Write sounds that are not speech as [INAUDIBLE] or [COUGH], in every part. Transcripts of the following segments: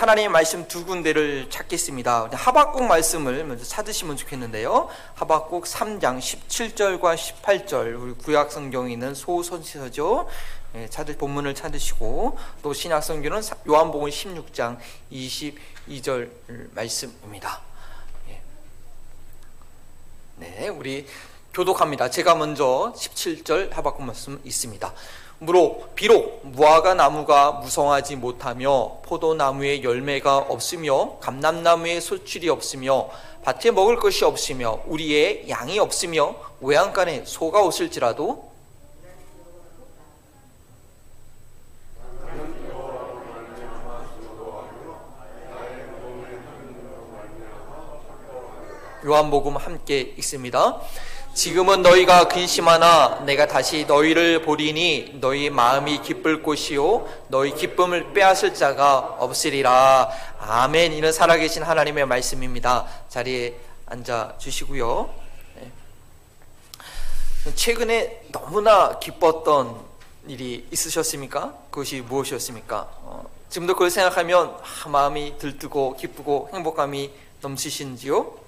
하나님의 말씀 두 군데를 찾겠습니다. 하박국 말씀을 먼저 찾으시면 좋겠는데요. 하박국 3장 17절과 18절 우리 구약 성경에 있는 소선지서죠. 예, 찾을 본문을 찾으시고 또 신약 성경은 요한복음 16장 22절 말씀입니다. 예. 네, 우리 교독합니다. 제가 먼저 17절 하박국 말씀 있습니다. 무로 비록 무화과 나무가 무성하지 못하며 포도나무에 열매가 없으며 감람나무에 소출이 없으며 밭에 먹을 것이 없으며 우리의 양이 없으며 외양간에 소가 없을지라도 요한복음 함께 읽습니다. 지금은 너희가 근심하나 내가 다시 너희를 보리니 너희 마음이 기쁠 곳이요 너희 기쁨을 빼앗을 자가 없으리라. 아멘. 이는 살아계신 하나님의 말씀입니다. 자리에 앉아 주시고요. 네. 최근에 너무나 기뻤던 일이 있으셨습니까? 그것이 무엇이었습니까? 어, 지금도 그걸 생각하면 아, 마음이 들뜨고 기쁘고 행복감이 넘치신지요?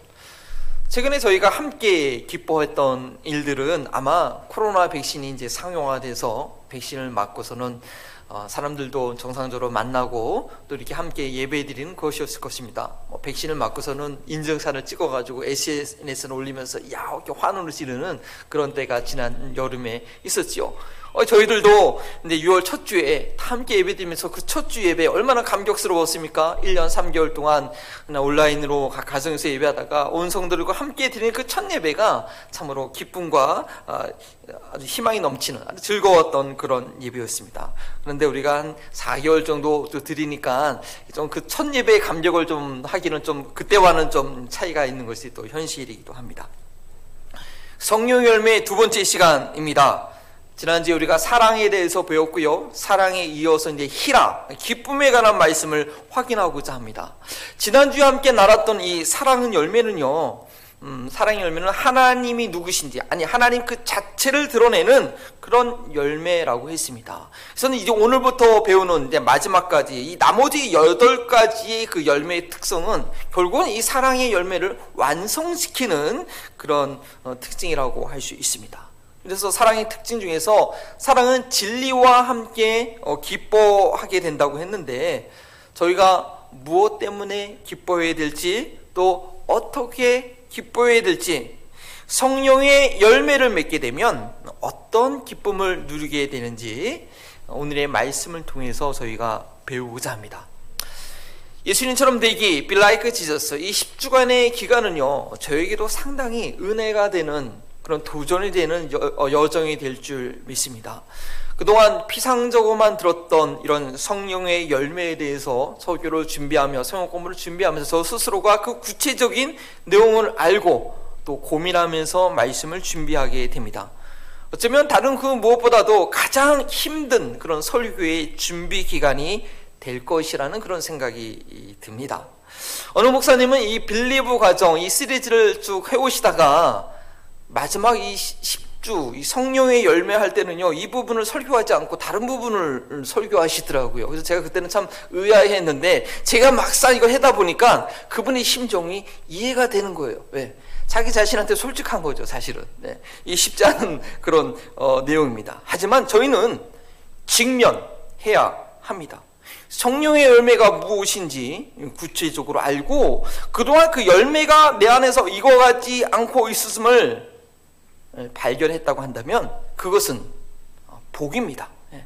최근에 저희가 함께 기뻐했던 일들은 아마 코로나 백신이 이제 상용화돼서 백신을 맞고서는 어, 사람들도 정상적으로 만나고 또 이렇게 함께 예배드리는 것이었을 것입니다. 뭐 백신을 맞고서는 인증사를 찍어가지고 SNS에 올리면서 야 이렇게 환호를 지르는 그런 때가 지난 여름에 있었지요. 어, 저희들도 이제 6월 첫 주에 함께 예배드리면서 그 첫 주 예배 얼마나 감격스러웠습니까? 1년 3개월 동안 온라인으로 각 가정에서 예배하다가 온 성들과 함께 드리는 그 첫 예배가 참으로 기쁨과 아, 아주 희망이 넘치는 아주 즐거웠던 그런 예배였습니다. 그런데 우리가 한 4개월 정도 드리니까 좀 그 첫 예배의 감격을 좀 하기는 좀 그때와는 좀 차이가 있는 것이 또 현실이기도 합니다. 성령 열매 두 번째 시간입니다. 지난주에 우리가 사랑에 대해서 배웠고요. 사랑에 이어서 이제 희라, 기쁨에 관한 말씀을 확인하고자 합니다. 지난주에 함께 나눴던 이 사랑은 열매는요. 음, 사랑의 열매는 하나님이 누구신지, 아니, 하나님 그 자체를 드러내는 그런 열매라고 했습니다. 그래서 이제 오늘부터 배우는 이제 마지막까지 이 나머지 여덟 가지의 그 열매의 특성은 결국은 이 사랑의 열매를 완성시키는 그런 어, 특징이라고 할 수 있습니다. 그래서 사랑의 특징 중에서 사랑은 진리와 함께 어, 기뻐하게 된다고 했는데 저희가 무엇 때문에 기뻐해야 될지 또 어떻게 기뻐해야 될지 성령의 열매를 맺게 되면 어떤 기쁨을 누리게 되는지 오늘의 말씀을 통해서 저희가 배우고자 합니다. 예수님처럼 되기, like Jesus. 이 10주간의 기간은요, 저에게도 상당히 은혜가 되는 그런 도전이 되는 어, 여, 정이 될 줄 믿습니다. 그동안 피상적으로만 들었던 이런 성령의 열매에 대해서 설교를 준비하며 성경 공부를 준비하면서 저 스스로가 그 구체적인 내용을 알고 또 고민하면서 말씀을 준비하게 됩니다. 어쩌면 다른 그 무엇보다도 가장 힘든 그런 설교의 준비 기간이 될 것이라는 그런 생각이 듭니다. 어느 목사님은 이 빌리브 과정, 이 시리즈를 쭉 해오시다가 마지막 이 10주, 이 성령의 열매 할 때는요, 이 부분을 설교하지 않고 다른 부분을 설교하시더라고요. 그래서 제가 그때는 참 의아해 했는데, 제가 막상 이걸 하다 보니까 그분의 심정이 이해가 되는 거예요. 왜? 자기 자신한테 솔직한 거죠, 사실은. 네. 이 쉽지 않은 그런 어, 내용입니다. 하지만 저희는 직면해야 합니다. 성령의 열매가 무엇인지 구체적으로 알고 그동안 그 열매가 내 안에서 익어가지 않고 있었음을 발견했다고 한다면 그것은 어, 복입니다. 예.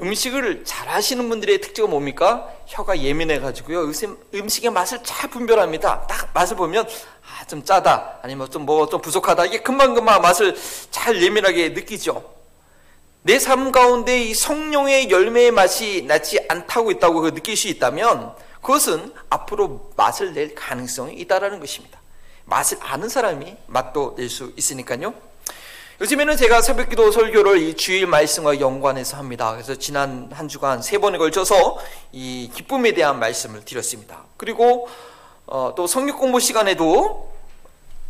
음식을 잘 하시는 분들의 특징은 뭡니까? 혀가 예민해 가지고요. 음식의 맛을 잘 분별합니다. 딱 맛을 보면 아, 좀 짜다. 아니면 좀 뭐 좀 부족하다. 이게 금방금방 맛을 잘 예민하게 느끼죠. 내 삶 가운데 이 성령의 열매의 맛이 나지 않다고 있다고 그 느낄 수 있다면 그것은 앞으로 맛을 낼 가능성이 있다라는 것입니다. 맛을 아는 사람이 맛도 낼 수 있으니까요. 요즘에는 제가 새벽기도 설교를 이 주일 말씀과 연관해서 합니다. 그래서 지난 한 주간 세 번에 걸쳐서 이 기쁨에 대한 말씀을 드렸습니다. 그리고 어, 또 성경 공부 시간에도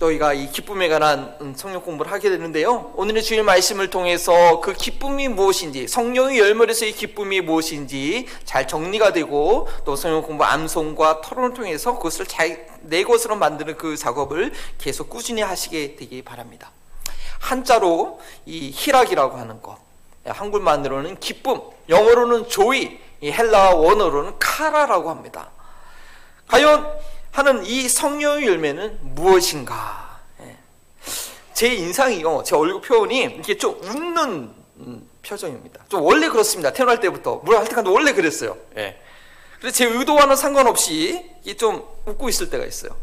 저희가 이 기쁨에 관한 음, 성령 공부를 하게 되는데요. 오늘의 주일 말씀을 통해서 그 기쁨이 무엇인지, 성령의 열매로서의 기쁨이 무엇인지 잘 정리가 되고 또 성령 공부 암송과 토론을 통해서 그것을 잘 내 것으로 만드는 그 작업을 계속 꾸준히 하시게 되기 바랍니다. 한자로 이 희락이라고 하는 것, 한글만으로는 기쁨, 영어로는 조이, 헬라 원어로는 카라라고 합니다. 과연 하는 이 성령의 열매는 무엇인가? 예. 제 인상이요, 제 얼굴 표현이 이렇게 좀 웃는 음, 표정입니다. 좀 원래 그렇습니다. 태어날 때부터. 뭘할 때까지 원래 그랬어요. 예. 그래서 제 의도와는 상관없이 좀 웃고 있을 때가 있어요.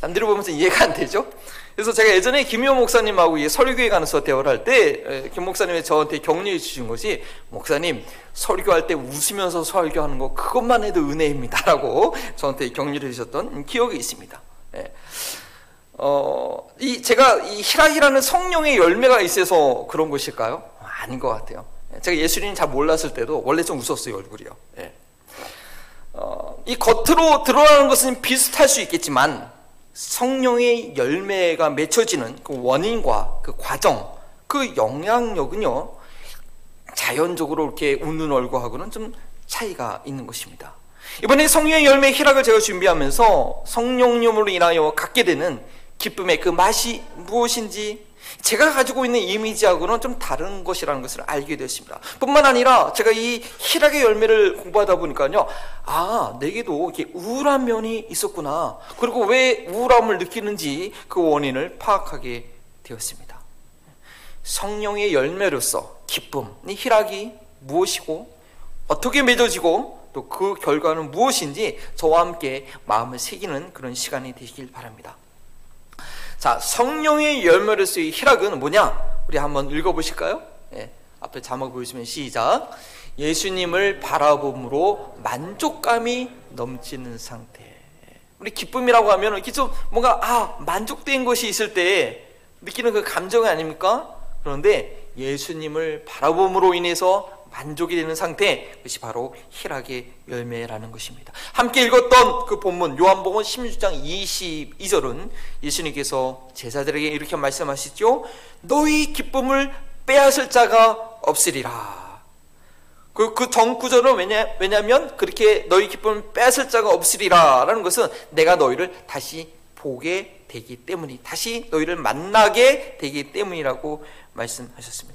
남들이 보면서 이해가 안 되죠? 그래서 제가 예전에 김효 목사님하고 설교에 관해서 대화를 할 때 김 목사님이 저한테 격려해 주신 것이 목사님 설교할 때 웃으면서 설교하는 거 그것만 해도 은혜입니다라고 [LAUGHS] 저한테 격려해 주셨던 기억이 있습니다. 예. 어, 이 제가 이 희락이라는 성령의 열매가 있어서 그런 것일까요? 아닌 것 같아요. 제가 예수님 잘 몰랐을 때도 원래 좀 웃었어요 얼굴이요. 예. 어, 이 겉으로 드러나는 것은 비슷할 수 있겠지만 성령의 열매가 맺혀지는 그 원인과 그 과정, 그 영향력은요, 자연적으로 이렇게 웃는 얼굴하고는 좀 차이가 있는 것입니다. 이번에 성령의 열매 희락을 제가 준비하면서 성령님으로 인하여 갖게 되는 기쁨의 그 맛이 무엇인지 제가 가지고 있는 이미지하고는 좀 다른 것이라는 것을 알게 되었습니다. 뿐만 아니라 제가 이 희락의 열매를 공부하다 보니까요. 아, 내게도 이렇게 우울한 면이 있었구나. 그리고 왜 우울함을 느끼는지 그 원인을 파악하게 되었습니다. 성령의 열매로서 기쁨, 이 희락이 무엇이고 어떻게 맺어지고 또 그 결과는 무엇인지 저와 함께 마음을 새기는 그런 시간이 되시길 바랍니다. 자, 성령의 열매로서의 희락은 뭐냐? 우리 한번 읽어보실까요? 예, 앞에 자막 보여주면 시작. 예수님을 바라봄으로 만족감이 넘치는 상태. 우리 기쁨이라고 하면 이렇게 좀 뭔가 아 만족된 것이 있을 때 느끼는 그 감정 아닙니까? 그런데 예수님을 바라봄으로 인해서 만족이 되는 상태 그것이 바로 희락의 열매라는 것입니다. 함께 읽었던 그 본문 요한복음 16장 22절은 예수님께서 제자들에게 이렇게 말씀하시죠. 너희 기쁨을 빼앗을 자가 없으리라. 그, 그 정구절은 왜냐, 왜냐면 그렇게 너희 기쁨을 빼앗을 자가 없으리라. 라는 것은 내가 너희를 다시 보게 되기 때문이, 다시 너희를 만나게 되기 때문이라고 말씀하셨습니다.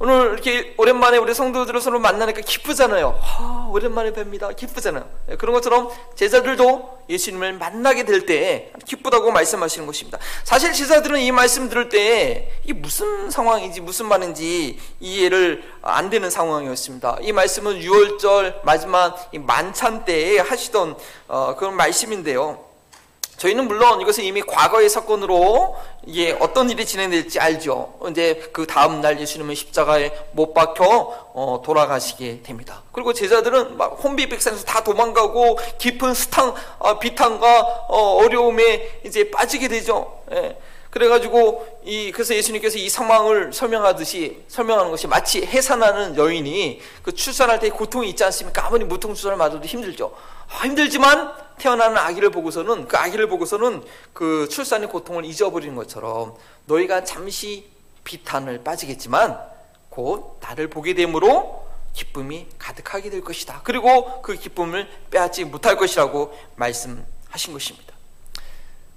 오늘 이렇게 오랜만에 우리 성도들을 서로 만나니까 기쁘잖아요. 아, 오랜만에 뵙니다. 기쁘잖아요. 네, 그런 것처럼 제자들도 예수님을 만나게 될 때 기쁘다고 말씀하시는 것입니다. 사실 제자들은 이 말씀 들을 때 이게 무슨 상황인지 무슨 말인지 이해를 안 되는 상황이었습니다. 이 말씀은 6월절 마지막 만찬 때에 하시던 어, 그런 말씀인데요. 저희는 물론 이것은 이미 과거의 사건으로 이게 어떤 일이 진행될지 알죠. 이제 그 다음 날 예수님은 십자가에 못 박혀 어, 돌아가시게 됩니다. 그리고 제자들은 막 혼비백산에서 다 도망가고 깊은 스탕 어, 비탄과 어, 어려움에 이제 빠지게 되죠. 예. 그래가지고 이 그래서 예수님께서 이 상황을 설명하듯이 설명하는 것이 마치 해산하는 여인이 그 출산할 때 고통이 있지 않습니까? 아무리 무통 출산을 맞아도 힘들죠. 아, 힘들지만 태어나는 아기를 보고서는 그 아기를 보고서는 그 출산의 고통을 잊어버리는 것처럼 너희가 잠시 비탄을 빠지겠지만 곧 나를 보게 되므로 기쁨이 가득하게 될 것이다. 그리고 그 기쁨을 빼앗지 못할 것이라고 말씀하신 것입니다.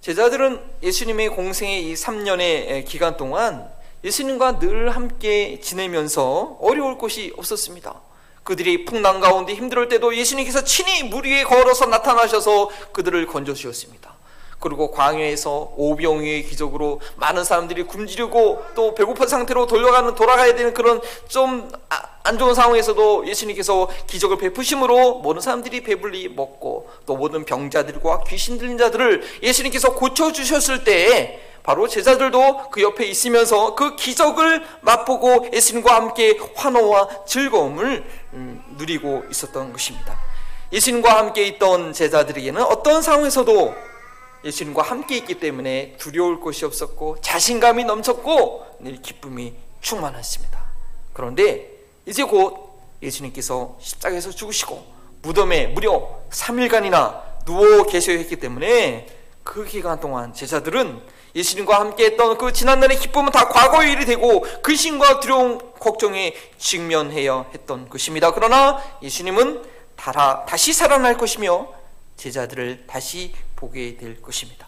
제자들은 예수님의 공생의 이 3년의 기간 동안 예수님과 늘 함께 지내면서 어려울 것이 없었습니다. 그들이 풍랑 가운데 힘들 때도 예수님께서 친히 물 위에 걸어서 나타나셔서 그들을 건져 주셨습니다. 그리고 광야에서 오병이의 기적으로 많은 사람들이 굶주리고 또 배고픈 상태로 돌려가는 돌아가야 되는 그런 좀안 아, 좋은 상황에서도 예수님께서 기적을 베푸심으로 모든 사람들이 배불리 먹고 또 모든 병자들과 귀신 들린 자들을 예수님께서 고쳐 주셨을 때에 바로 제자들도 그 옆에 있으면서 그 기적을 맛보고 예수님과 함께 환호와 즐거움을 음, 누리고 있었던 것입니다. 예수님과 함께 있던 제자들에게는 어떤 상황에서도 예수님과 함께 있기 때문에 두려울 것이 없었고 자신감이 넘쳤고 늘 기쁨이 충만했습니다. 그런데 이제 곧 예수님께서 십자가에서 죽으시고 무덤에 무려 3일간이나 누워 계셔야 했기 때문에 그 기간 동안 제자들은 예수님과 함께 했던 그 지난날의 기쁨은 다 과거의 일이 되고 근심과 두려움, 걱정에 직면해야 했던 것입니다. 그러나 예수님은 달아, 다시 살아날 것이며 제자들을 다시 보게 될 것입니다.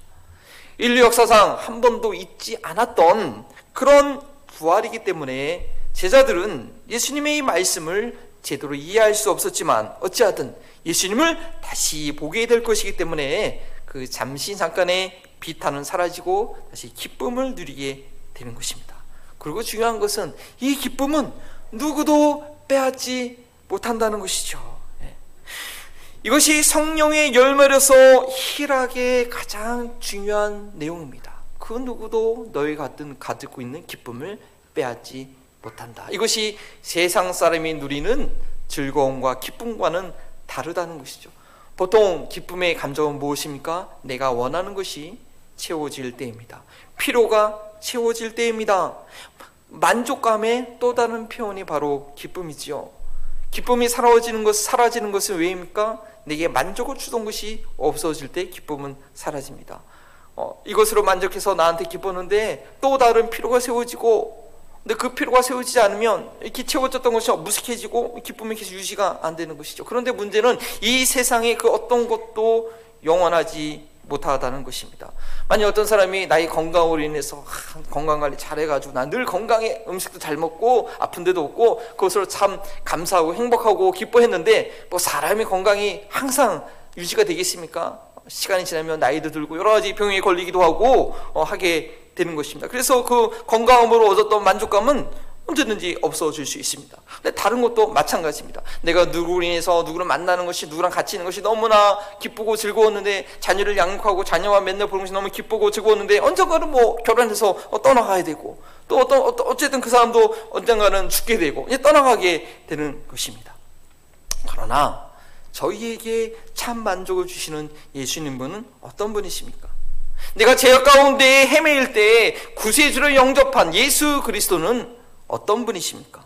인류 역사상 한 번도 있지 않았던 그런 부활이기 때문에 제자들은 예수님의 이 말씀을 제대로 이해할 수 없었지만 어찌하든 예수님을 다시 보게 될 것이기 때문에 그 잠시 잠깐의 비탄은 사라지고 다시 기쁨을 누리게 되는 것입니다. 그리고 중요한 것은 이 기쁨은 누구도 빼앗지 못한다는 것이죠. 예. 이것이 성령의 열매로서 희락의 가장 중요한 내용입니다. 그 누구도 너희 같은 가지고 있는 기쁨을 빼앗지 못한다. 이것이 세상 사람이 누리는 즐거움과 기쁨과는 다르다는 것이죠. 보통 기쁨의 감정은 무엇입니까? 내가 원하는 것이 채워질 때입니다. 피로가 채워질 때입니다. 만족감의 또 다른 표현이 바로 기쁨이지요. 기쁨이 사라지는 것, 사라지는 것은 왜입니까? 내게 만족을 주던 것이 없어질 때 기쁨은 사라집니다. 어, 이것으로 만족해서 나한테 기뻤는데 또 다른 피로가 세워지고 근데 그 피로가 세워지지 않으면 이렇게 채워졌던 것이 무색해지고 기쁨이 계속 유지가 안 되는 것이죠. 그런데 문제는 이 세상의 그 어떤 것도 영원하지 못하다는 것입니다. 만약 어떤 사람이 나의 건강으로 인해서 건강 관리 잘해가지고 나 늘 건강에 음식도 잘 먹고 아픈 데도 없고 그것으로 참 감사하고 행복하고 기뻐했는데 뭐 사람의 건강이 항상 유지가 되겠습니까? 시간이 지나면 나이도 들고 여러 가지 병에 걸리기도 하고 어, 하게 되는 것입니다. 그래서 그 건강함으로 얻었던 만족감은 언제든지 없어질 수 있습니다. 근데 다른 것도 마찬가지입니다. 내가 누구를 인해서 누구를 만나는 것이 누구랑 같이 있는 것이 너무나 기쁘고 즐거웠는데 자녀를 양육하고 자녀와 맨날 보는 것이 너무 기쁘고 즐거웠는데 언젠가는 뭐 결혼해서 어, 떠나가야 되고 또 어떤 어쨌든 그 사람도 언젠가는 죽게 되고 이제 떠나가게 되는 것입니다. 그러나 저희에게 참 만족을 주시는 예수님분은 어떤 분이십니까? 내가 죄악 가운데 헤매일 때 구세주로 영접한 예수 그리스도는 어떤 분이십니까?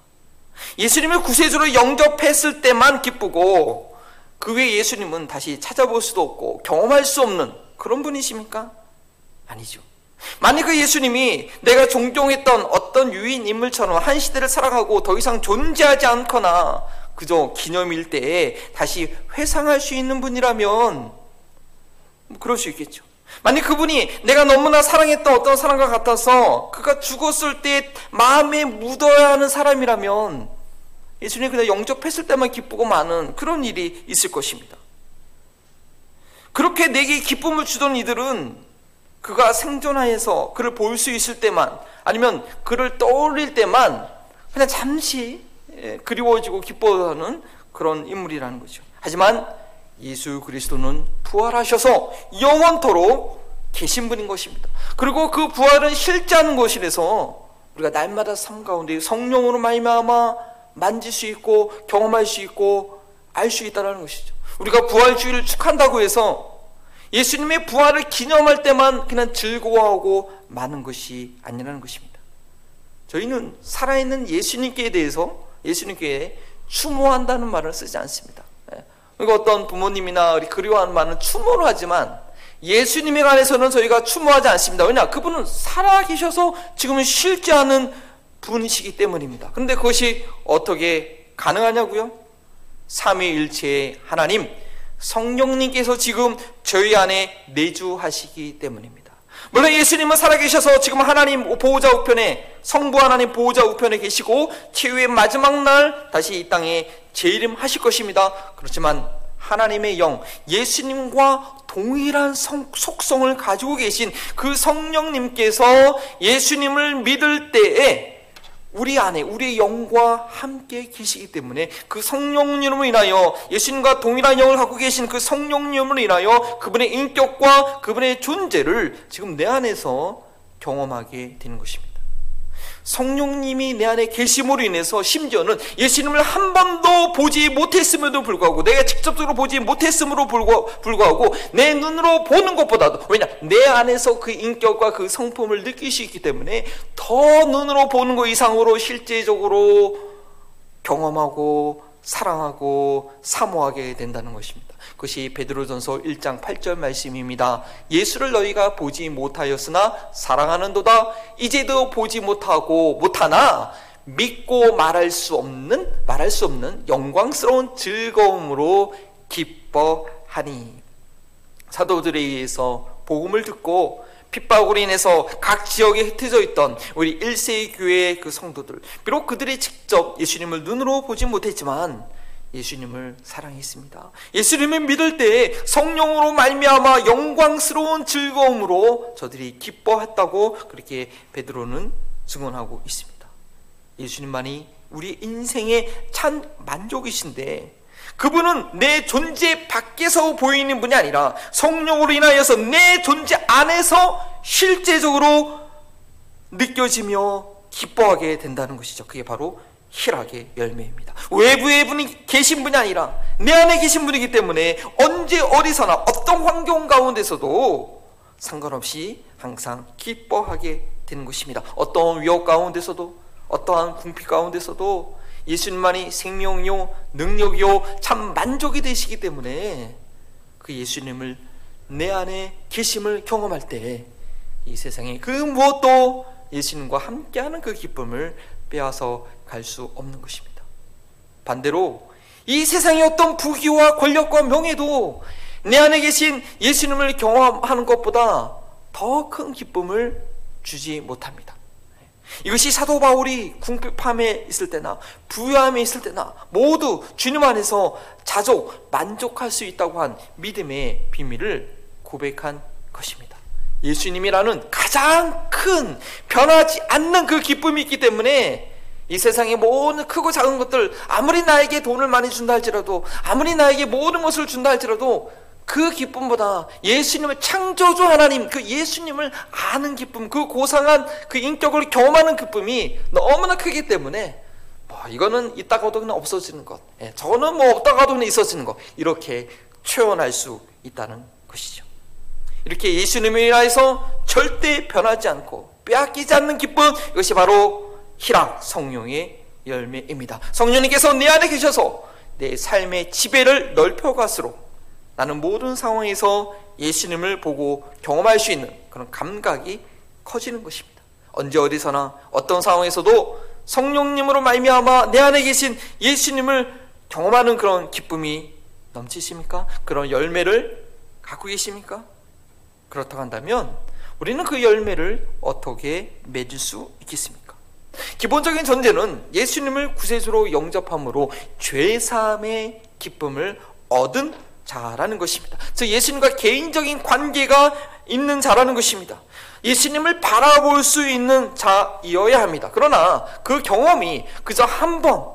예수님을 구세주로 영접했을 때만 기쁘고 그 외에 예수님은 다시 찾아볼 수도 없고 경험할 수 없는 그런 분이십니까? 아니죠. 만약 그 예수님이 내가 존경했던 어떤 유인 인물처럼 한 시대를 살아가고 더 이상 존재하지 않거나 그저 기념일 때에 다시 회상할 수 있는 분이라면 뭐 그럴 수 있겠죠. 만약 그분이 내가 너무나 사랑했던 어떤 사람과 같아서 그가 죽었을 때 마음에 묻어야 하는 사람이라면 예수님 그냥 영접했을 때만 기쁘고 많은 그런 일이 있을 것입니다. 그렇게 내게 기쁨을 주던 이들은 그가 생존하에서 그를 볼 수 있을 때만 아니면 그를 떠올릴 때만 그냥 잠시 예, 그리워지고 기뻐하는 그런 인물이라는 거죠. 하지만 예수 그리스도는 부활하셔서 영원토록 계신 분인 것입니다. 그리고 그 부활은 실제하는 것이라서 우리가 날마다 삶 가운데 성령으로 말미암아 만질 수 있고 경험할 수 있고 알 수 있다는 것이죠. 우리가 부활주의를 축한다고 해서 예수님의 부활을 기념할 때만 그냥 즐거워하고 많은 것이 아니라는 것입니다. 저희는 살아있는 예수님께 대해서 예수님께 추모한다는 말을 쓰지 않습니다. 그러니까 어떤 부모님이나 우리 그리워하는 말은 추모를 하지만 예수님에 관해서는 저희가 추모하지 않습니다. 왜냐? 그분은 살아계셔서 지금은 실제 하는 분이시기 때문입니다. 그런데 그것이 어떻게 가능하냐고요? 삼위일체의 하나님, 성령님께서 지금 저희 안에 내주하시기 때문입니다. 물론 예수님은 살아계셔서 지금 하나님 보호자 우편에 성부 하나님 보호자 우편에 계시고 최후의 마지막 날 다시 이 땅에 재림하실 것입니다. 그렇지만 하나님의 영, 예수님과 동일한 성, 속성을 가지고 계신 그 성령님께서 예수님을 믿을 때에 우리 안에 우리의 영과 함께 계시기 때문에 그 성령님으로 인하여 예수님과 동일한 영을 갖고 계신 그 성령님으로 인하여 그분의 인격과 그분의 존재를 지금 내 안에서 경험하게 되는 것입니다. 성령님이 내 안에 계심으로 인해서 심지어는 예수님을 한 번도 보지 못했음에도 불구하고 내가 직접적으로 보지 못했음으로 불구하고 내 눈으로 보는 것보다도 왜냐 내 안에서 그 인격과 그 성품을 느낄 수 있기 때문에 더 눈으로 보는 것 이상으로 실제적으로 경험하고 사랑하고 사모하게 된다는 것입니다. 그것이 베드로전서 1장 8절 말씀입니다. 예수를 너희가 보지 못하였으나 사랑하는도다 이제도 보지 못하고 못하나 믿고 말할 수 없는 말할 수 없는 영광스러운 즐거움으로 기뻐하니 사도들에 의해서 복음을 듣고 핍박으로 인해서 각 지역에 흩어져 있던 우리 1세기 교회의 그 성도들 비록 그들이 직접 예수님을 눈으로 보지 못했지만 예수님을 사랑했습니다. 예수님을 믿을 때 성령으로 말미암아 영광스러운 즐거움으로 저들이 기뻐했다고 그렇게 베드로는 증언하고 있습니다. 예수님만이 우리 인생의 찬 만족이신데 그분은 내 존재 밖에서 보이는 분이 아니라 성령으로 인하여서 내 존재 안에서 실제적으로 느껴지며 기뻐하게 된다는 것이죠. 그게 바로 희락의 열매입니다. 외부에 분이 계신 분이 아니라 내 안에 계신 분이기 때문에 언제 어디서나 어떤 환경 가운데서도 상관없이 항상 기뻐하게 되는 것입니다. 어떤 위협 가운데서도 어떠한 궁핍 가운데서도 예수님만이 생명이요 능력이요 참 만족이 되시기 때문에 그 예수님을 내 안에 계심을 경험할 때 이 세상에 그 무엇도 예수님과 함께하는 그 기쁨을 빼앗아 갈 수 없는 것입니다. 반대로 이 세상의 어떤 부귀와 권력과 명예도 내 안에 계신 예수님을 경험하는 것보다 더 큰 기쁨을 주지 못합니다. 이것이 사도 바울이 궁핍함에 있을 때나 부유함에 있을 때나 모두 주님 안에서 자족 만족할 수 있다고 한 믿음의 비밀을 고백한 것입니다. 예수님이라는 가장 큰 변하지 않는 그 기쁨이 있기 때문에 이 세상의 모든 크고 작은 것들 아무리 나에게 돈을 많이 준다 할지라도 아무리 나에게 모든 것을 준다 할지라도 그 기쁨보다 예수님을 창조주 하나님 그 예수님을 아는 기쁨 그 고상한 그 인격을 경험하는 기쁨이 너무나 크기 때문에 뭐 이거는 있다가도 그냥 없어지는 것. 예, 저거는 뭐 없다가도 그냥 있어지는 것. 이렇게 표현할 수 있다는 것이죠 이렇게 예수님을 인하여서 절대 변하지 않고 빼앗기지 않는 기쁨 이것이 바로 희락 성령의 열매입니다. 성령님께서 내 안에 계셔서 내 삶의 지배를 넓혀갈수록 나는 모든 상황에서 예수님을 보고 경험할 수 있는 그런 감각이 커지는 것입니다. 언제 어디서나 어떤 상황에서도 성령님으로 말미암아 내 안에 계신 예수님을 경험하는 그런 기쁨이 넘치십니까? 그런 열매를 갖고 계십니까? 그렇다고 한다면 우리는 그 열매를 어떻게 맺을 수 있겠습니까? 기본적인 전제는 예수님을 구세주로 영접함으로 죄 사함의 기쁨을 얻은 자라는 것입니다. 즉 예수님과 개인적인 관계가 있는 자라는 것입니다. 예수님을 바라볼 수 있는 자이어야 합니다. 그러나 그 경험이 그저 한 번,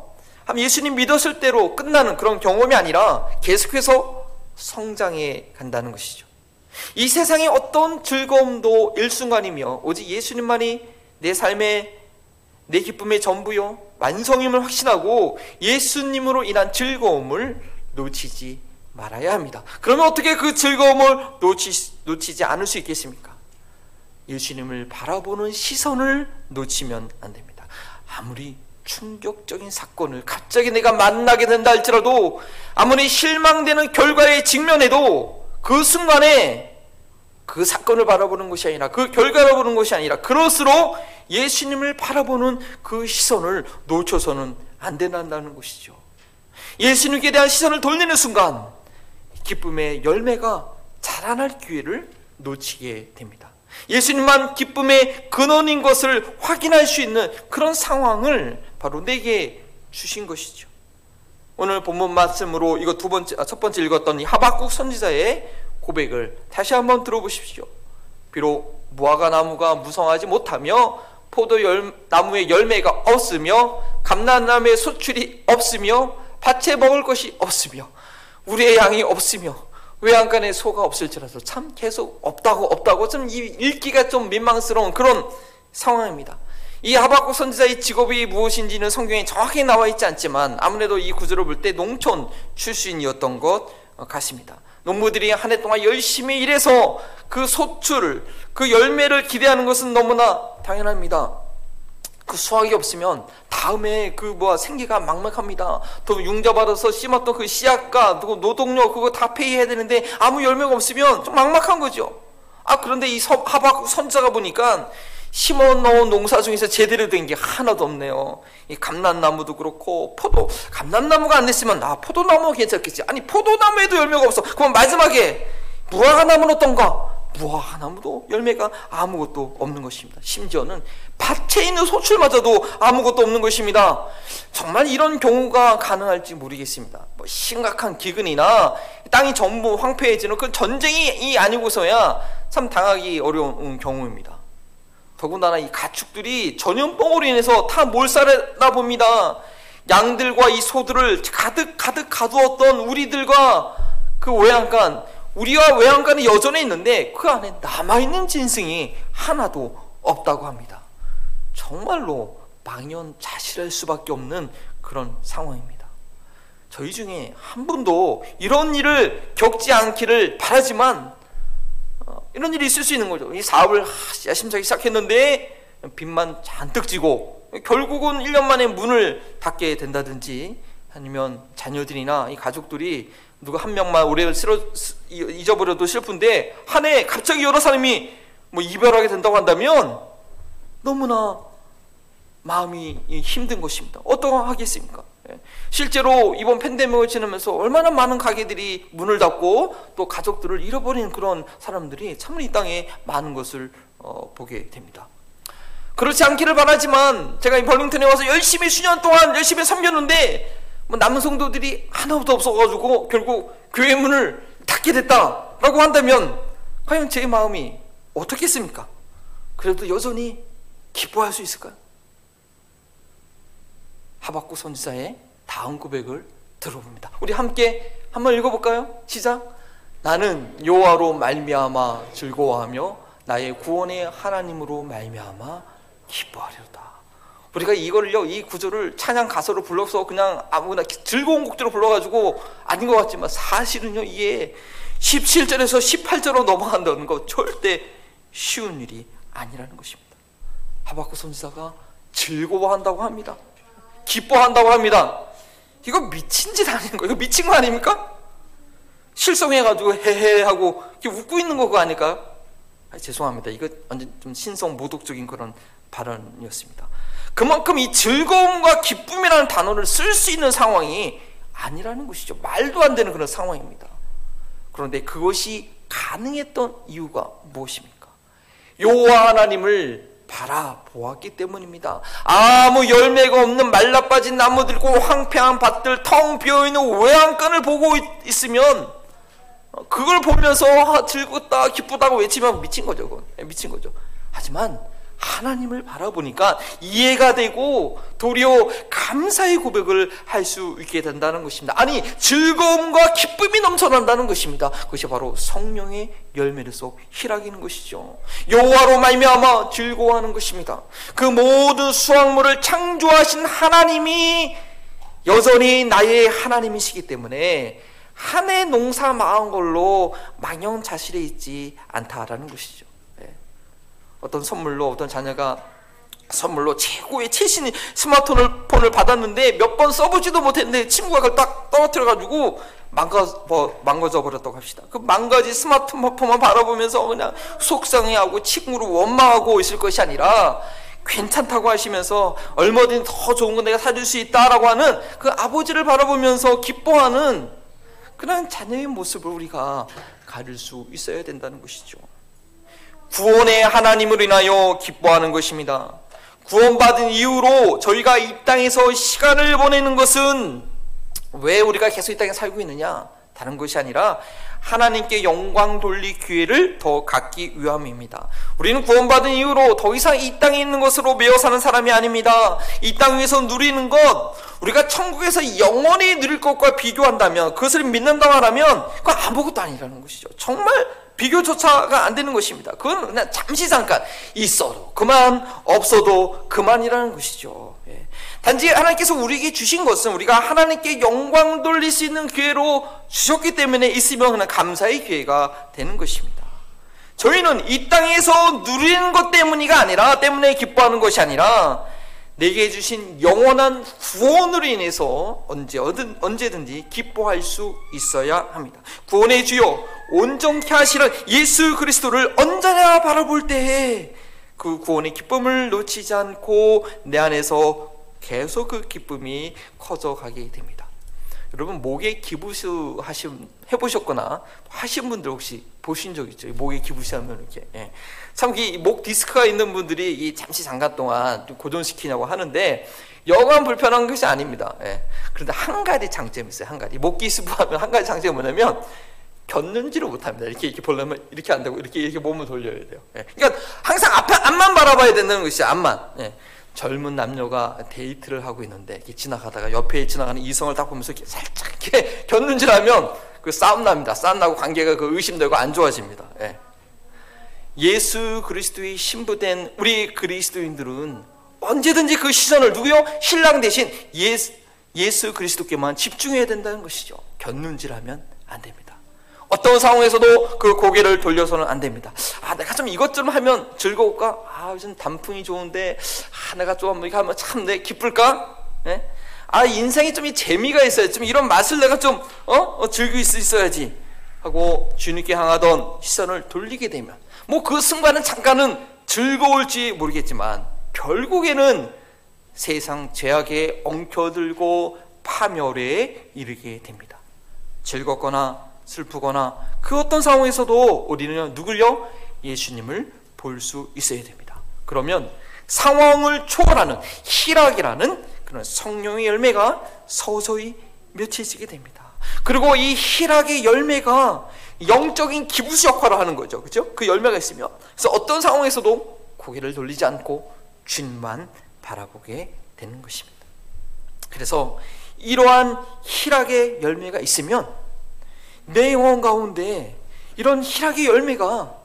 예수님 믿었을 때로 끝나는 그런 경험이 아니라 계속해서 성장해 간다는 것이죠. 이 세상의 어떤 즐거움도 일순간이며 오직 예수님만이 내 삶의 내 기쁨의 전부요 완성임을 확신하고 예수님으로 인한 즐거움을 놓치지 말아야 합니다. 그러면 어떻게 그 즐거움을 놓치, 놓치지 않을 수 있겠습니까? 예수님을 바라보는 시선을 놓치면 안 됩니다. 아무리 충격적인 사건을 갑자기 내가 만나게 된다 할지라도 아무리 실망되는 결과에 직면해도 그 순간에 그 사건을 바라보는 것이 아니라 그 결과를 보는 것이 아니라 그럴수록 예수님을 바라보는 그 시선을 놓쳐서는 안 된다는 것이죠. 예수님께 대한 시선을 돌리는 순간 기쁨의 열매가 자라날 기회를 놓치게 됩니다. 예수님만 기쁨의 근원인 것을 확인할 수 있는 그런 상황을 바로 내게 주신 것이죠. 오늘 본문 말씀으로 이거 두 번째 아, 첫 번째 읽었던 이 하박국 선지자의 고백을 다시 한번 들어보십시오. 비록 무화과 나무가 무성하지 못하며 포도 열, 나무의 열매가 없으며 감람나무의 소출이 없으며 밭에 먹을 것이 없으며 우리의 양이 없으며 외양간에 소가 없을지라도 참 계속 없다고 없다고 좀 읽기가 좀 민망스러운 그런 상황입니다. 이 하박국 선지자의 직업이 무엇인지는 성경에 정확히 나와 있지 않지만 아무래도 이 구절을 볼 때 농촌 출신이었던 것 같습니다. 농부들이 한 해 동안 열심히 일해서 그 소출, 그 열매를 기대하는 것은 너무나 당연합니다. 그 수확이 없으면 다음에 그뭐 생계가 막막합니다. 또 융자받아서 심었던 그 씨앗과 그 노동력 그거 다 페이해야 되는데 아무 열매가 없으면 좀 막막한 거죠. 아 그런데 이 하박 선자가 보니까 심어 놓은 농사 중에서 제대로 된 게 하나도 없네요. 이 감난나무도 그렇고 포도 감난나무가 안 됐으면 아 포도나무 괜찮겠지. 아니 포도나무에도 열매가 없어. 그럼 마지막에 무화과나무는 어떤가? 무화과나무도 열매가 아무것도 없는 것입니다. 심지어는 밭에 있는 소출마저도 아무것도 없는 것입니다. 정말 이런 경우가 가능할지 모르겠습니다. 뭐 심각한 기근이나 땅이 전부 황폐해지는 그 전쟁이 아니고서야 참 당하기 어려운 경우입니다. 더군다나 이 가축들이 전염병으로 인해서 다 몰살하다 봅니다. 양들과 이 소들을 가득 가득 가두었던 우리들과 그 외양간, 우리와 외양간이 여전히 있는데 그 안에 남아있는 짐승이 하나도 없다고 합니다. 정말로 망연자실할 수밖에 없는 그런 상황입니다. 저희 중에 한 분도 이런 일을 겪지 않기를 바라지만 이런 일이 있을 수 있는 거죠. 이 사업을 야심차게 시작했는데 빚만 잔뜩 지고 결국은 1년 만에 문을 닫게 된다든지 아니면 자녀들이나 이 가족들이 누가 한 명만 올해를 쓸어, 잊어버려도 슬픈데 한 해 갑자기 여러 사람이 뭐 이별하게 된다고 한다면 너무나 마음이 힘든 것입니다. 어떠하겠습니까? 예. 실제로 이번 팬데믹을 지나면서 얼마나 많은 가게들이 문을 닫고 또 가족들을 잃어버린 그런 사람들이 참으로 이 땅에 많은 것을 어, 보게 됩니다. 그렇지 않기를 바라지만 제가 이 벌링턴에 와서 열심히 수년 동안 열심히 섬겼는데 뭐 남은 성도들이 하나도 없어가지고 결국 교회 문을 닫게 됐다라고 한다면 과연 제 마음이 어떻겠습니까? 그래도 여전히 기뻐할 수 있을까요? 하박구 선지자의 다음 고백을 들어봅니다. 우리 함께 한번 읽어볼까요? 시작. 나는 여호와로 말미암아 즐거워하며 나의 구원의 하나님으로 말미암아 기뻐하려다. 우리가 이거를요, 이 구절을 찬양 가사로 불러서 그냥 아무나 즐거운 곡대로 불러가지고 아닌 것 같지만 사실은요, 이게 17절에서 18절로 넘어간다는 거 절대 쉬운 일이 아니라는 것입니다. 하박구 선지자가 즐거워한다고 합니다. 기뻐한다고 합니다. 이거 미친 짓 아닌 거? 이거 미친 거 아닙니까? 실성해가지고 헤헤 하고 웃고 있는 거가 아닐까요? 아, 죄송합니다. 이거 완전 좀 신성 모독적인 그런 발언이었습니다. 그만큼 이 즐거움과 기쁨이라는 단어를 쓸 수 있는 상황이 아니라는 것이죠. 말도 안 되는 그런 상황입니다. 그런데 그것이 가능했던 이유가 무엇입니까? 여호와 하나님을 바라보았기 때문입니다. 아무 열매가 없는 말라빠진 나무들고 황폐한 밭들 텅 비어있는 외양간을 보고 있으면 그걸 보면서 아, 즐겁다 기쁘다고 외치면 미친 거죠. 그건. 예, 미친 거죠. 하지만 하나님을 바라보니까 이해가 되고 도리어 감사의 고백을 할 수 있게 된다는 것입니다. 아니 즐거움과 기쁨이 넘쳐난다는 것입니다. 그것이 바로 성령의 열매로서 희락이는 것이죠. 여호와로 말미암아 즐거워하는 것입니다. 그 모든 수확물을 창조하신 하나님이 여전히 나의 하나님이시기 때문에 한 해 농사 망한 걸로 망연자실해 있지 않다라는 것이죠. 어떤 선물로 어떤 자녀가 선물로 최고의 최신 스마트폰을 받았는데 몇 번 써보지도 못했는데 친구가 그걸 딱 떨어뜨려가지고 망가, 뭐, 망가져 버렸다고 합시다. 그 망가진 스마트폰만 바라보면서 그냥 속상해하고 친구를 원망하고 있을 것이 아니라 괜찮다고 하시면서 얼마든지 더 좋은 거 내가 사줄 수 있다라고 하는 그 아버지를 바라보면서 기뻐하는 그런 자녀의 모습을 우리가 가릴 수 있어야 된다는 것이죠. 구원의 하나님을 인하여 기뻐하는 것입니다. 구원받은 이후로 저희가 이 땅에서 시간을 보내는 것은 왜 우리가 계속 이 땅에 살고 있느냐? 다른 것이 아니라 하나님께 영광 돌릴 기회를 더 갖기 위함입니다. 우리는 구원받은 이후로 더 이상 이 땅에 있는 것으로 매여 사는 사람이 아닙니다. 이 땅 위에서 누리는 것, 우리가 천국에서 영원히 누릴 것과 비교한다면, 그것을 믿는다고 하면, 그건 아무것도 아니라는 것이죠. 정말 비교조차가 안 되는 것입니다. 그건 그냥 잠시 잠깐 있어도 그만, 없어도 그만이라는 것이죠. 예. 단지 하나님께서 우리에게 주신 것은 우리가 하나님께 영광 돌릴 수 있는 기회로 주셨기 때문에 있으면 그냥 감사의 기회가 되는 것입니다. 저희는 이 땅에서 누리는 것 때문이가 아니라, 때문에 기뻐하는 것이 아니라, 내게 주신 영원한 구원으로 인해서 언제 언제든지 기뻐할 수 있어야 합니다. 구원의 주요 온전케 하시는 예수 그리스도를 언제나 바라볼 때에 그 구원의 기쁨을 놓치지 않고 내 안에서 계속 그 기쁨이 커져가게 됩니다. 여러분 목에 기부수 하신 해보셨거나 하신 분들 혹시 보신 적 있죠? 목에 기부시하면 이렇게 예. 참목 디스크가 있는 분들이 이 잠시 잠깐 동안 고정시키냐고 하는데 여간 불편한 것이 아닙니다. 예. 그런데 한 가지 장점이 있어요. 한 가지 목 기부하면 한 가지 장점이 뭐냐면 겼는지를 못합니다. 이렇게 이렇게 보려면 이렇게 안 되고 이렇게 이렇게 몸을 돌려야 돼요. 예. 그러니까 항상 앞에 앞만 바라봐야 된다는 것이 앞만. 예. 젊은 남녀가 데이트를 하고 있는데 이렇게 지나가다가 옆에 지나가는 이성을 딱 보면서 이렇게 살짝 이렇게 겼는지라면 그 싸움 납니다. 싸움 나고 관계가 그 의심되고 안 좋아집니다. 예. 예수 그리스도의 신부된 우리 그리스도인들은 언제든지 그 시선을 누구요? 신랑 대신 예수, 예수 그리스도께만 집중해야 된다는 것이죠. 곁눈질하면 안 됩니다. 어떤 상황에서도 그 고개를 돌려서는 안 됩니다. 아, 내가 좀 이것 좀 하면 즐거울까? 아, 요즘 단풍이 좋은데, 아, 내가 좀 이렇게 하면 참 내 기쁠까? 예? 아, 인생에 좀 재미가 있어야 좀 이런 맛을 내가 좀, 어? 어 즐길 수 있어야지. 하고 주님께 향하던 시선을 돌리게 되면, 뭐 그 순간은 잠깐은 즐거울지 모르겠지만, 결국에는 세상 죄악에 엉켜들고 파멸에 이르게 됩니다. 즐겁거나 슬프거나 그 어떤 상황에서도 우리는 누굴요? 예수님을 볼 수 있어야 됩니다. 그러면 상황을 초월하는 희락이라는 그런 성령의 열매가 서서히 맺혀지게 됩니다. 그리고 이 희락의 열매가 영적인 기부수 역할을 하는 거죠. 그죠? 그 열매가 있으면. 그래서 어떤 상황에서도 고개를 돌리지 않고 주님만 바라보게 되는 것입니다. 그래서 이러한 희락의 열매가 있으면 내 영혼 가운데 이런 희락의 열매가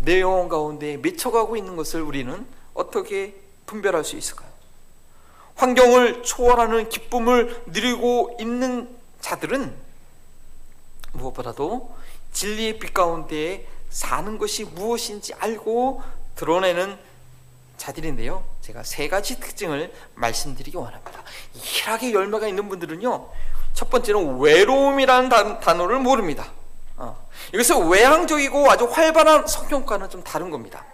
내 영혼 가운데 맺혀가고 있는 것을 우리는 어떻게 분별할 수 있을까요? 환경을 초월하는 기쁨을 누리고 있는 자들은 무엇보다도 진리의 빛 가운데 사는 것이 무엇인지 알고 드러내는 자들인데요. 제가 세 가지 특징을 말씀드리기 원합니다. 희락의 열매가 있는 분들은요, 첫 번째는 외로움이라는 단 어를 모릅니다. 어. 여기서 외향적이고 아주 활발한 성격과는 좀 다른 겁니다.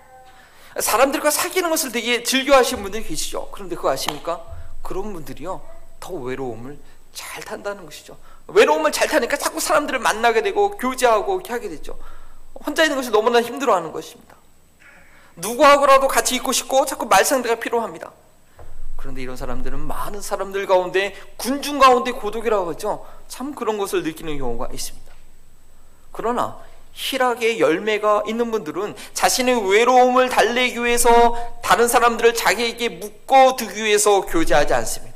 사람들과 사귀는 것을 되게 즐겨하시는 분들이 계시죠. 그런데 그거 아십니까? 그런 분들이요 더 외로움을 잘 탄다는 것이죠. 외로움을 잘 타니까 자꾸 사람들을 만나게 되고 교제하고 이렇게 하게 되죠. 혼자 있는 것이 너무나 힘들어하는 것입니다. 누구하고라도 같이 있고 싶고 자꾸 말상대가 필요합니다. 그런데 이런 사람들은 많은 사람들 가운데 군중 가운데 고독이라고 하죠. 참 그런 것을 느끼는 경우가 있습니다. 그러나 희락의 열매가 있는 분들은 자신의 외로움을 달래기 위해서 다른 사람들을 자기에게 묶어두기 위해서 교제하지 않습니다.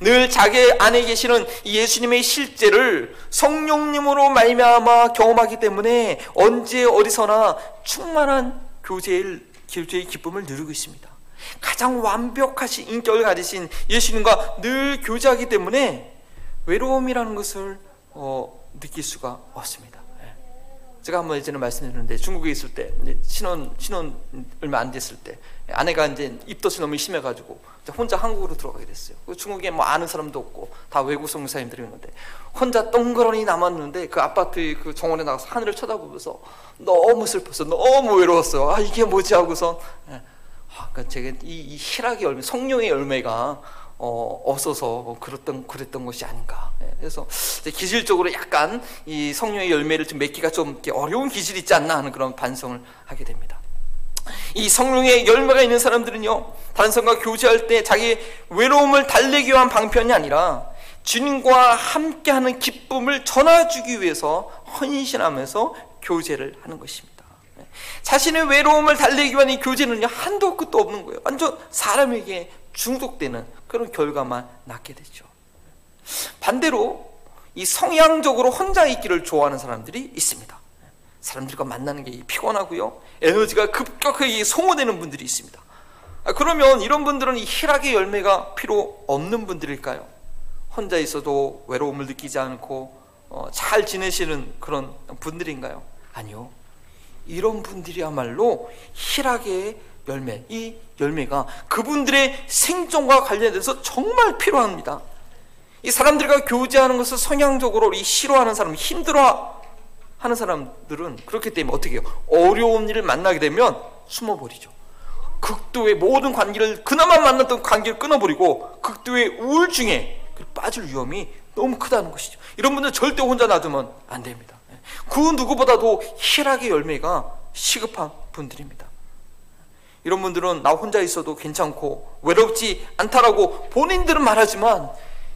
늘 자기 안에 계시는 예수님의 실제를 성령님으로 말미암아 경험하기 때문에 언제 어디서나 충만한 교제의, 교제의 기쁨을 누리고 있습니다. 가장 완벽하신 인격을 가지신 예수님과 늘 교제하기 때문에 외로움이라는 것을 어, 느낄 수가 없습니다. 예. 제가 한번 예전에 말씀드렸는데 중국에 있을 때 신혼 신혼 얼마 안 됐을 때 아내가 이제 입덧이 너무 심해가지고 혼자 한국으로 들어가게 됐어요. 그 중국에 뭐 아는 사람도 없고 다 외국 성사님들이 있는데 혼자 덩그러니 남았는데 그 아파트 그 정원에 나가서 하늘을 쳐다보면서 너무 슬펐어, 너무 외로웠어. 아 이게 뭐지 하고서 예. 아, 그러니까 제가 이, 이 희락의 열매, 성령의 열매가 어, 없어서 그랬던 그랬던 것이 아닌가. 예, 그래서 기질적으로 약간 이 성령의 열매를 좀 맺기가 좀 어려운 기질이 있지 않나 하는 그런 반성을 하게 됩니다. 이 성령의 열매가 있는 사람들은요, 다른 사람과 교제할 때 자기 외로움을 달래기 위한 방편이 아니라 주님과 함께하는 기쁨을 전해주기 위해서 헌신하면서 교제를 하는 것입니다. 자신의 외로움을 달래기 위한 이 교제는요 한도 끝도 없는 거예요. 완전 사람에게 중독되는 그런 결과만 낳게 되죠. 반대로 이 성향적으로 혼자 있기를 좋아하는 사람들이 있습니다. 사람들과 만나는 게 피곤하고요. 에너지가 급격하게 소모되는 분들이 있습니다. 아, 그러면 이런 분들은 이 희락의 열매가 필요 없는 분들일까요? 혼자 있어도 외로움을 느끼지 않고 어, 잘 지내시는 그런 분들인가요? 아니요. 이런 분들이야말로 희락의 열매, 이 열매가 그분들의 생존과 관련돼서 정말 필요합니다. 이 사람들과 교제하는 것을 성향적으로 이 싫어하는 사람, 힘들어 하는 사람들은 그렇기 때문에 어떻게 해요? 어려운 일을 만나게 되면 숨어버리죠. 극도의 모든 관계를 그나마 만났던 관계를 끊어버리고 극도의 우울증에 빠질 위험이 너무 크다는 것이죠. 이런 분들 절대 혼자 놔두면 안 됩니다. 그 누구보다도 희락의 열매가 시급한 분들입니다. 이런 분들은 나 혼자 있어도 괜찮고 외롭지 않다라고 본인들은 말하지만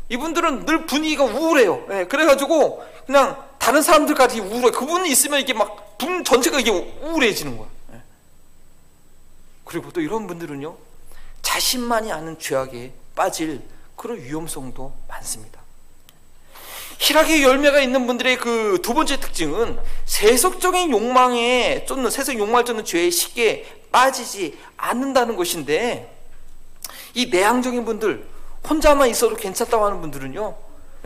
이분들은 늘 분위기가 우울해요. 예, 그래가지고 그냥 다른 사람들까지 우울해. 그분이 있으면 이게 막 분 전체가 이게 우울해지는 거야. 예. 그리고 또 이런 분들은요 자신만이 아는 죄악에 빠질 그런 위험성도 많습니다. 희락의 열매가 있는 분들의 그 두 번째 특징은 세속적인 욕망에 쫓는 세속 욕망을 쫓는 죄에 쉽게 빠지지 않는다는 것인데 이 내향적인 분들 혼자만 있어도 괜찮다고 하는 분들은요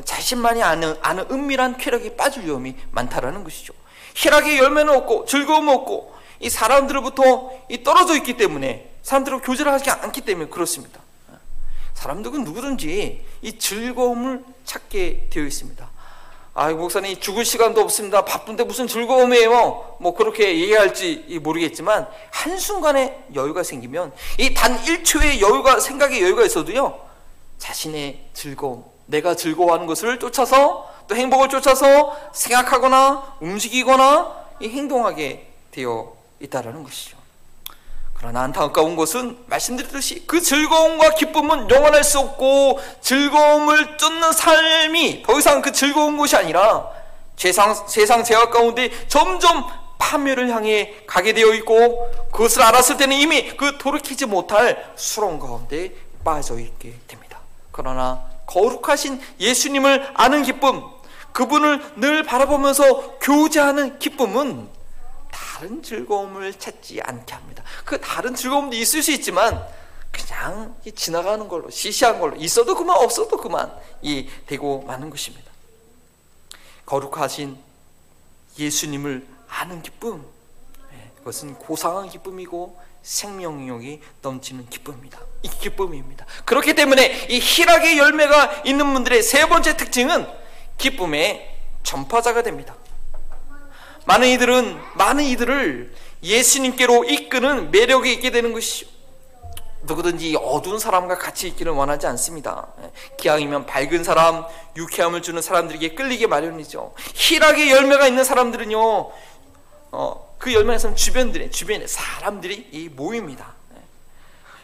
자신만이 아는, 아는 은밀한 쾌락에 빠질 위험이 많다라는 것이죠. 희락의 열매는 없고 즐거움은 없고 이 사람들로부터 이 떨어져 있기 때문에 사람들과 교제를 하지 않기 때문에 그렇습니다. 사람들은 누구든지 이 즐거움을 찾게 되어 있습니다. 아, 목사님 죽을 시간도 없습니다. 바쁜데 무슨 즐거움이에요? 뭐 그렇게 얘기할지 모르겠지만 한순간에 여유가 생기면 이 단 1초의 여유가 생각의 여유가 있어도요. 자신의 즐거움, 내가 즐거워하는 것을 쫓아서 또 행복을 쫓아서 생각하거나 움직이거나 행동하게 되어 있다라는 것이죠. 그러나 안타까운 것은 말씀드렸듯이 그 즐거움과 기쁨은 영원할 수 없고 즐거움을 쫓는 삶이 더 이상 그 즐거운 것이 아니라 세상, 세상 제약 가운데 점점 파멸을 향해 가게 되어 있고 그것을 알았을 때는 이미 그 돌이키지 못할 수렁 가운데 빠져 있게 됩니다. 그러나 거룩하신 예수님을 아는 기쁨, 그분을 늘 바라보면서 교제하는 기쁨은 다른 즐거움을 찾지 않게 합니다. 그 다른 즐거움도 있을 수 있지만 그냥 지나가는 걸로 시시한 걸로 있어도 그만 없어도 그만 이 되고 마는 것입니다. 거룩하신 예수님을 아는 기쁨 네, 그것은 고상한 기쁨이고 생명력이 넘치는 기쁨입니다. 이 기쁨입니다. 그렇기 때문에 이 희락의 열매가 있는 분들의 세 번째 특징은 기쁨의 전파자가 됩니다. 많은 이들은 많은 이들을 예수님께로 이끄는 매력이 있게 되는 것이죠. 누구든지 어두운 사람과 같이 있기를 원하지 않습니다. 기왕이면 밝은 사람, 유쾌함을 주는 사람들에게 끌리게 마련이죠. 희락의 열매가 있는 사람들은요, 어, 그 열매가 있으면 주변들에, 주변에 사람들이 이 모입니다.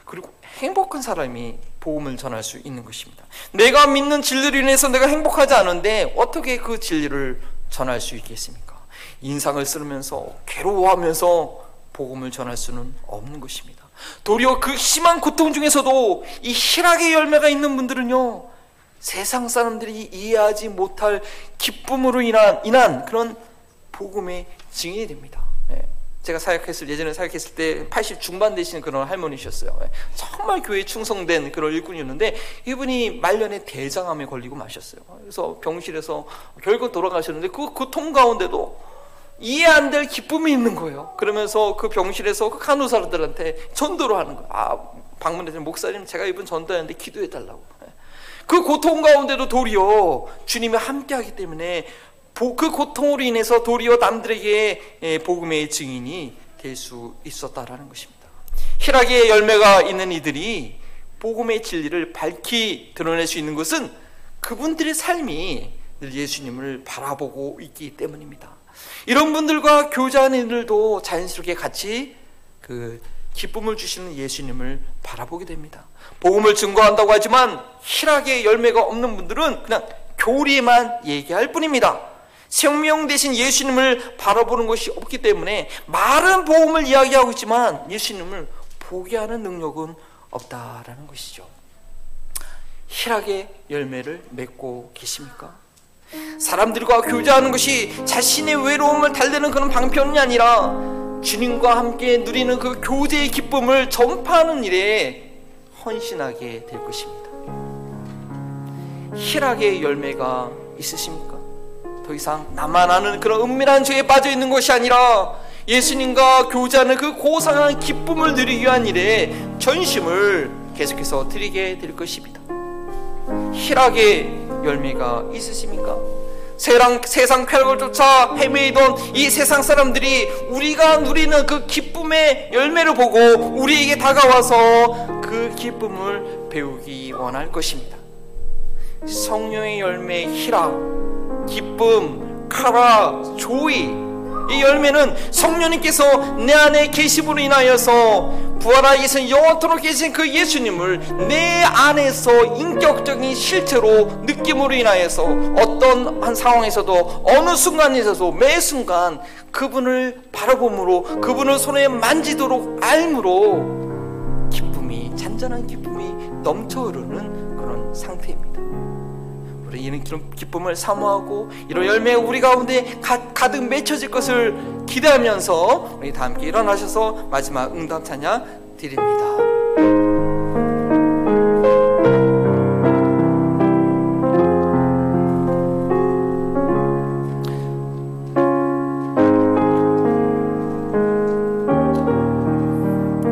그리고 행복한 사람이 복음을 전할 수 있는 것입니다. 내가 믿는 진리로 인해서 내가 행복하지 않은데 어떻게 그 진리를 전할 수 있겠습니까? 인상을 쓰면서 괴로워하면서 복음을 전할 수는 없는 것입니다. 도리어 그 심한 고통 중에서도 이 희락의 열매가 있는 분들은요, 세상 사람들이 이해하지 못할 기쁨으로 인한, 인한 그런 복음의 증인이 됩니다. 예. 제가 사역했을 예전에 사역했을 때 80 중반 되시는 그런 할머니셨어요. 예. 정말 교회에 충성된 그런 일꾼이었는데 이분이 말년에 대장암에 걸리고 마셨어요. 그래서 병실에서 결국 돌아가셨는데 그 고통 가운데도 이해 안 될 기쁨이 있는 거예요. 그러면서 그 병실에서 그 간호사들한테 전도를 하는 거예요. 아, 방문해서 목사님 제가 이번 전도하는데 기도해 달라고. 그 고통 가운데도 도리어 주님이 함께하기 때문에 그 고통으로 인해서 도리어 남들에게 예, 복음의 증인이 될 수 있었다라는 것입니다. 희락의 열매가 있는 이들이 복음의 진리를 밝히 드러낼 수 있는 것은 그분들의 삶이 늘 예수님을 바라보고 있기 때문입니다. 이런 분들과 교제하는 이들도 자연스럽게 같이 그 기쁨을 주시는 예수님을 바라보게 됩니다. 복음을 증거한다고 하지만 희락의 열매가 없는 분들은 그냥 교리만 얘기할 뿐입니다. 생명 대신 예수님을 바라보는 것이 없기 때문에 말은 복음을 이야기하고 있지만 예수님을 보게 하는 능력은 없다라는 것이죠. 희락의 열매를 맺고 계십니까? 사람들과 교제하는 것이 자신의 외로움을 달래는 그런 방편이 아니라 주님과 함께 누리는 그 교제의 기쁨을 전파하는 일에 헌신하게 될 것입니다. 희락의 열매가 있으십니까? 더 이상 나만 아는 그런 은밀한 죄에 빠져 있는 것이 아니라 예수님과 교제하는 그 고상한 기쁨을 누리기 위한 일에 전심을 계속해서 드리게 될 것입니다. 희락의 열매가 있으십니까? 세상, 세상 쾌락을 쫓아 헤매이던 이 세상 사람들이 우리가 누리는 그 기쁨의 열매를 보고 우리에게 다가와서 그 기쁨을 배우기 원할 것입니다. 성령의 열매 희락, 기쁨, 카라, 조이 이 열매는 성령님께서 내 안에 계심으로 인하여서 부활하 계신 영원토록 계신 그 예수님을 내 안에서 인격적인 실체로 느낌으로 인하여서 어떤 한 상황에서도 어느 순간에서도 매 순간 그분을 바라봄으로 그분을 손에 만지도록 알므로 기쁨이 잔잔한 기쁨이 넘쳐 흐르는 그런 상태입니다. 이런 기쁨을 사모하고 이런 열매 우리 가운데 가, 득 맺혀질 것을 기대하면서 우리 다 함께 일어나셔서 마지막 응답 찬양 드립니다.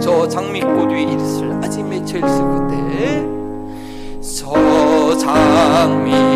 저 장미꽃 위에 이슬 아직 맺혀 있을 그때 저 장미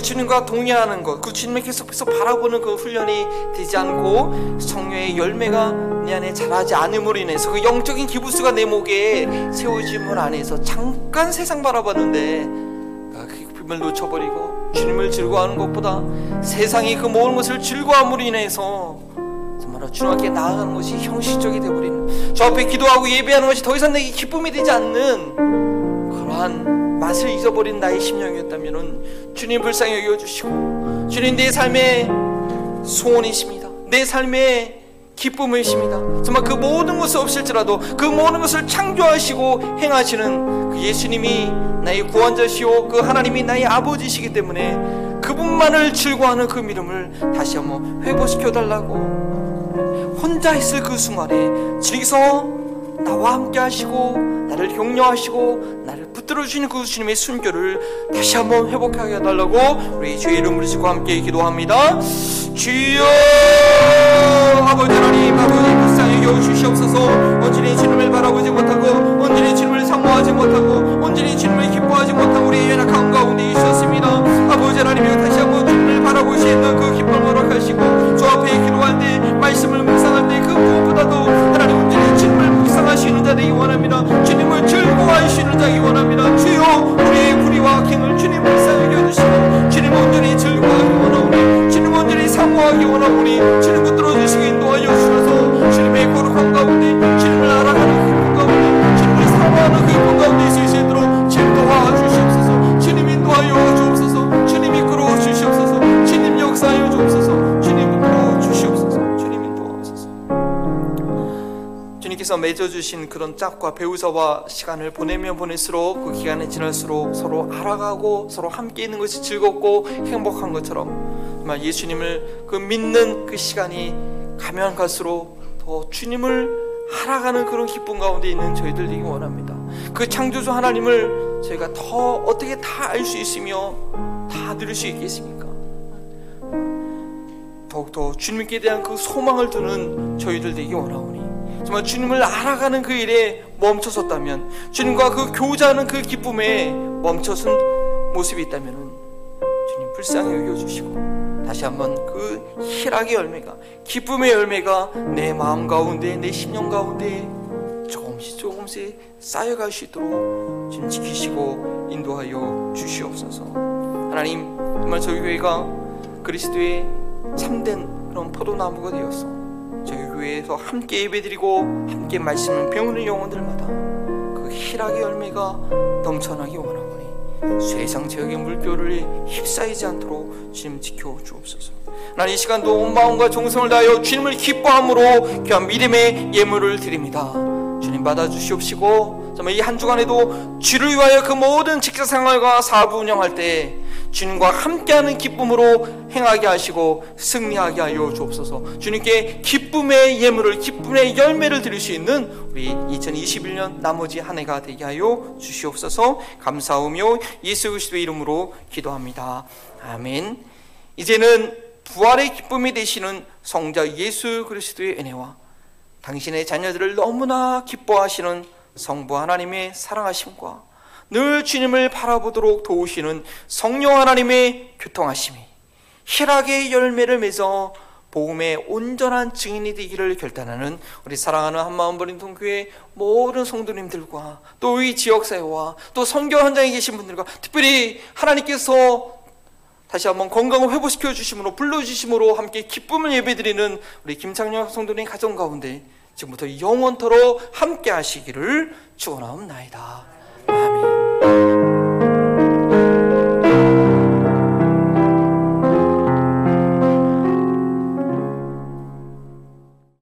그 주님과 동의하는 것, 그 주님을 계속해서 바라보는 그 훈련이 되지 않고 성령의 열매가 내 안에 자라지 않음으로 인해서 그 영적인 기부스가 내 목에 세워짐을 안에서 잠깐 세상 바라봤는데 아, 그 기쁨을 놓쳐버리고 주님을 즐거워하는 것보다 세상이 그 모든 것을 즐거움으로 인해서 정말로 주님께 나아가는 것이 형식적이 되어버리는 저 앞에 기도하고 예배하는 것이 더 이상 내게 기쁨이 되지 않는 그러한 맛을 잊어버린 나의 심령이었다면 주님 불쌍히 여겨주시고 주님 내 삶의 소원이십니다. 내 삶의 기쁨이십니다. 정말 그 모든 것을 없을지라도 그 모든 것을 창조하시고 행하시는 그 예수님이 나의 구원자시오. 그 하나님이 나의 아버지시기 때문에 그분만을 즐거워하는 그 믿음을 다시 한번 회복시켜 달라고 혼자 있을 그 순간에 주님께서 나와 함께 하시고 나를 격려하시고 나를 붙들어 주시는 그 주님의 순교를 다시 한번 회복하게 해달라고 우리 주의 이름을 지고 함께 기도합니다. 주여 아버지 하나님 아버지 불쌍히 여겨 주시옵소서. 온전히 주님을 바라보지 못하고 온전히 주님을 사모하지 못하고 온전히 주님을 기뻐하지 못하고 우리의 연약한 가운데 있었습니다. 아버지 하나님 다시 한번 주님을 있는 그 기쁨을 허락하시고 주 앞에 기도할 때 말씀을 묵상할 때 그 무엇보다도 하시는 자 되기 원합니다. 주님을 즐거워하시는 자이기 원합니다. 주여 우리의 불의와 갱을 주님 불쌍히 여겨주시고 주님 온전히 즐거워하기 원하오니 주님 온전히 사모하기 원하오니 주님 붙들어 주시고 인도하여 주셔서 주님께서 맺어주신 그런 짝과 배우자와 시간을 보내면 보낼수록 그 기간이 지날수록 서로 알아가고 서로 함께 있는 것이 즐겁고 행복한 것처럼 정말 예수님을 그 믿는 그 시간이 가면 갈수록 더 주님을 알아가는 그런 기쁨 가운데 있는 저희들 되기 원합니다. 그 창조주 하나님을 저희가 더 어떻게 다 알 수 있으며 다 누릴 수 있겠습니까? 더욱더 주님께 대한 그 소망을 두는 저희들 되기 원하오니 정말 주님을 알아가는 그 일에 멈춰섰다면 주님과 그 교제하는 그 기쁨에 멈춰선 모습이 있다면 주님 불쌍히 여겨주시고 다시 한번 그 희락의 열매가 기쁨의 열매가 내 마음 가운데 내 심령 가운데 조금씩 조금씩 쌓여갈 수 있도록 주님 지키시고 인도하여 주시옵소서. 하나님 정말 저희 교회가 그리스도의 참된 그런 포도나무가 되어서 저희 교회에서 함께 예배드리고 함께 말씀을 배우는 영혼들마다 그 희락의 열매가 넘쳐나기 원하오니 세상 제약의 물결을 휩싸이지 않도록 주님 지켜 주옵소서. 나는 이 시간도 온 마음과 정성을 다하여 주님을 기뻐함으로 귀한 믿음의 예물을 드립니다. 주님 받아 주시옵시고 정말 이 한 주간에도 주를 위하여 그 모든 직장 생활과 사업 운영할 때 주님과 함께하는 기쁨으로 행하게 하시고 승리하게 하여 주옵소서. 주님께 기쁨의 예물을 기쁨의 열매를 드릴 수 있는 우리 2021년 나머지 한 해가 되게 하여 주시옵소서. 감사하며 예수 그리스도의 이름으로 기도합니다. 아멘. 이제는 부활의 기쁨이 되시는 성자 예수 그리스도의 은혜와 당신의 자녀들을 너무나 기뻐하시는 성부 하나님의 사랑하심과 늘 주님을 바라보도록 도우시는 성령 하나님의 교통하심이 희락의 열매를 맺어 복음의 온전한 증인이 되기를 결단하는 우리 사랑하는 한마음 버린 동교회 모든 성도님들과 또 이 지역사회와 또 선교 현장에 계신 분들과 특별히 하나님께서 다시 한번 건강을 회복시켜 주심으로 불러주심으로 함께 기쁨을 예배드리는 우리 김창녕 성도님 가정 가운데 지금부터 영원토록 함께 하시기를 축원하옵나이다.